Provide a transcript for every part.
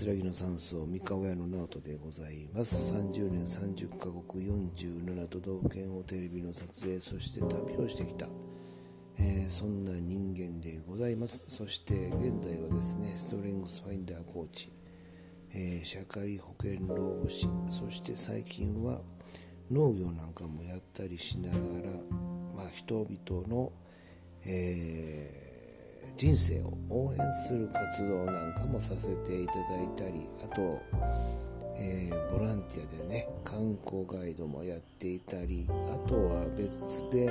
安らぎの山荘三河屋の直人でございます。30年30カ国47都道府県をテレビの撮影そして旅をしてきた、えー、そんな人間でございます。そして現在はですねストレングスファインダーコーチ、えー、社会保険労務士。そして最近は農業なんかもやったりしながら、まあ、人々の、えー人生を応援する活動なんかもさせていただいたりあと、えー、ボランティアでね観光ガイドもやっていたりあとは別で、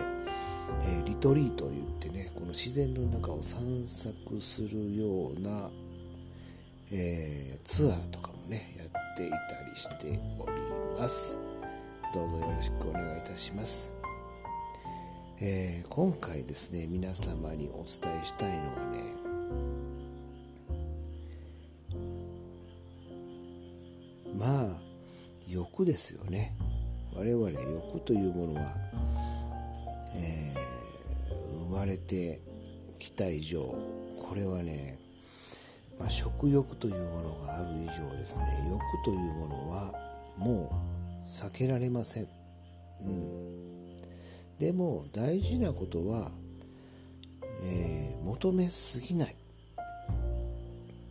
え、リトリートといってねこの自然の中を散策するような、え、ツアーとかもねやっていたりしております。どうぞよろしくお願いいたします。えー、今回ですね皆様にお伝えしたいのはねまあ欲ですよね。我々欲というものは、えー、生まれてきた以上これはね、まあ、食欲というものがある以上ですね欲というものはもう避けられません、うん。でも大事なことは、えー、求めすぎない、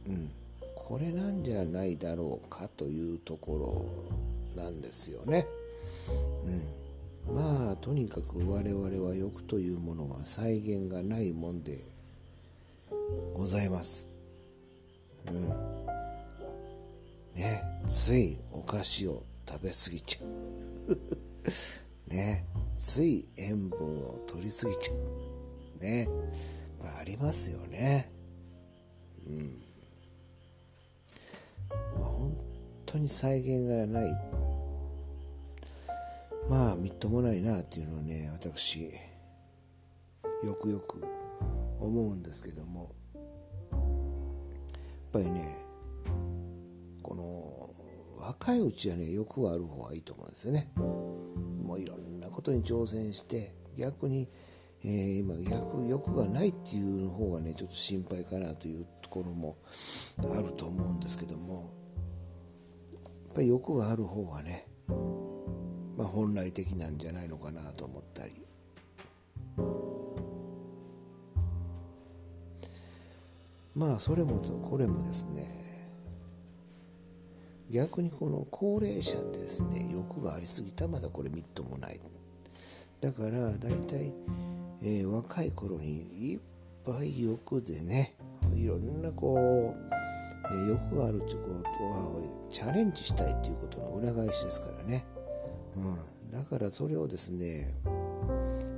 うん、これなんじゃないだろうかというところなんですよね。うん、まあとにかく我々は欲というものは再現がないもんでございます。うん、ねついお菓子を食べ過ぎちゃう。ねつい塩分を取りすぎちゃう。ね、まあ、ありますよね。うん。まあ本当に再現がない。まあみっともないなっていうのをね私よくよく思うんですけども。やっぱりねこの若いうちはね欲がある方がいいと思うんですよね。もういろんことに挑戦して逆に、えー、今逆欲がないっていう方がねちょっと心配かなというところもあると思うんですけどもやっぱり欲がある方がね、まあ、本来的なんじゃないのかなと思ったり。まあそれもこれもですね逆にこの高齢者ですね欲がありすぎたまだこれみっともないだから大体、えー、若い頃にいっぱい欲でねいろんなこう、えー、欲があるっていうことはチャレンジしたいっていうことの裏返しですからね、うん、だからそれをですね、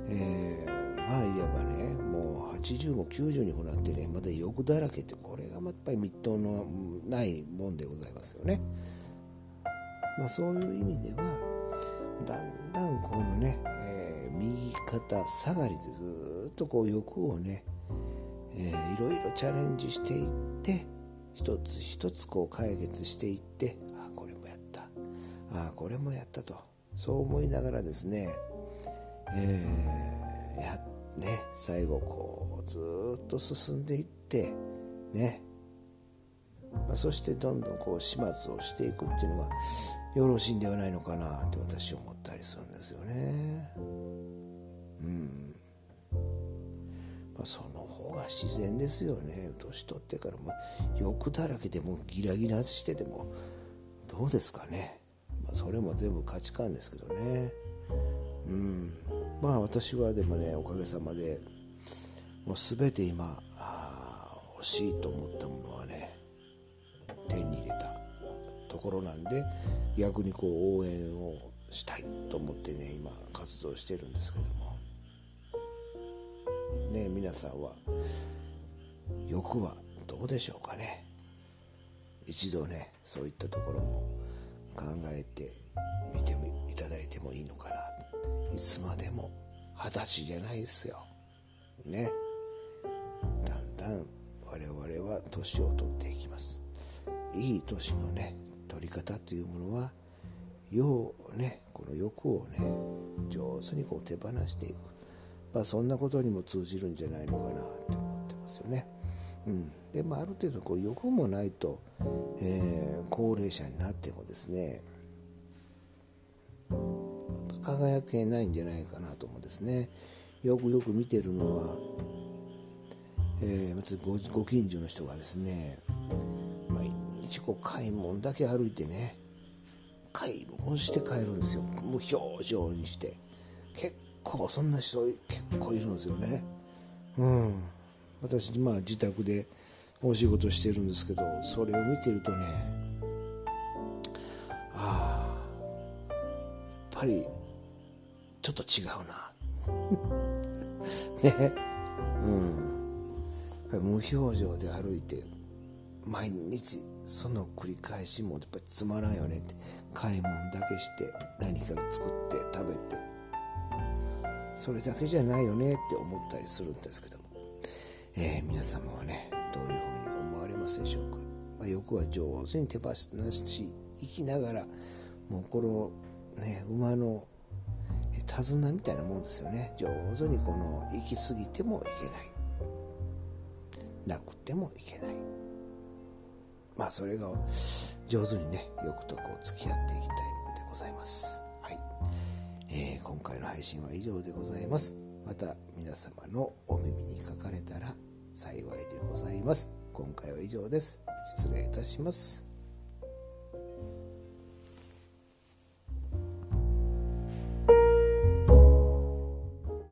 えー、まあいわばねもう80も90にもなってねまだ欲だらけってこれがやっぱりみっのないもんでございますよね。まあ、そういう意味ではだんだんこのね、右肩下がりでずっとこう欲をね、えー、いろいろチャレンジしていって一つ一つこう解決していってあこれもやった。ああこれもやったと。そう思いながらですね、えー、やね最後こうずっと進んでいってね、まあ、そしてどんどんこう始末をしていくっていうのがよろしいんではないのかなって私思ったりするんですよね。まあ、その方が自然ですよね。年取ってからも欲だらけでもギラギラしててもどうですかね、まあ、それも全部価値観ですけどね。うん。まあ私はでもねおかげさまでもう全て今欲しいと思ったものはね手に入れたところなんで逆にこう応援をしたいと思ってね今活動してるんですけども。ね皆さんは欲はどうでしょうかね？一度ねそういったところも考えてみていただいてもいいのかな。いつまでも二十歳じゃないですよ。ね。だんだん我々は年を取っていきます。いい年のね取り方というものは要ねこの欲をね上手にこう手放していく。まあ、そんなことにも通じるんじゃないのかなって思ってますよね。うん。で、まあ、ある程度こう欲もないと、えー、高齢者になってもですね輝けないんじゃないかなと思うんですね。よくよく見てるのは、えー、ごご近所の人がですね毎日こう買い物だけ歩いてね買い物して帰るんですよ。無表情にして。結構そんな人結構いるんですよね。うん。私まあ自宅でお仕事してるんですけどそれを見てるとねああやっぱりちょっと違うな。ね。うん。無表情で歩いて毎日その繰り返しもやっぱりつまらんよねって買い物だけして何か作って食べてそれだけじゃないよねって思ったりするんですけども、えー、皆様はねどういうふうに思われますでしょうか、まあ、欲は上手に手放し生きながらもうこのね馬の手綱みたいなもんですよね。上手にこの行き過ぎてもいけない。なくてもいけない。まあそれが上手にね欲とこう付き合っていきたいのでございます、えー、今回の配信は以上でございます。また皆様のお耳にかかれたら幸いでございます。今回は以上です。失礼いたします。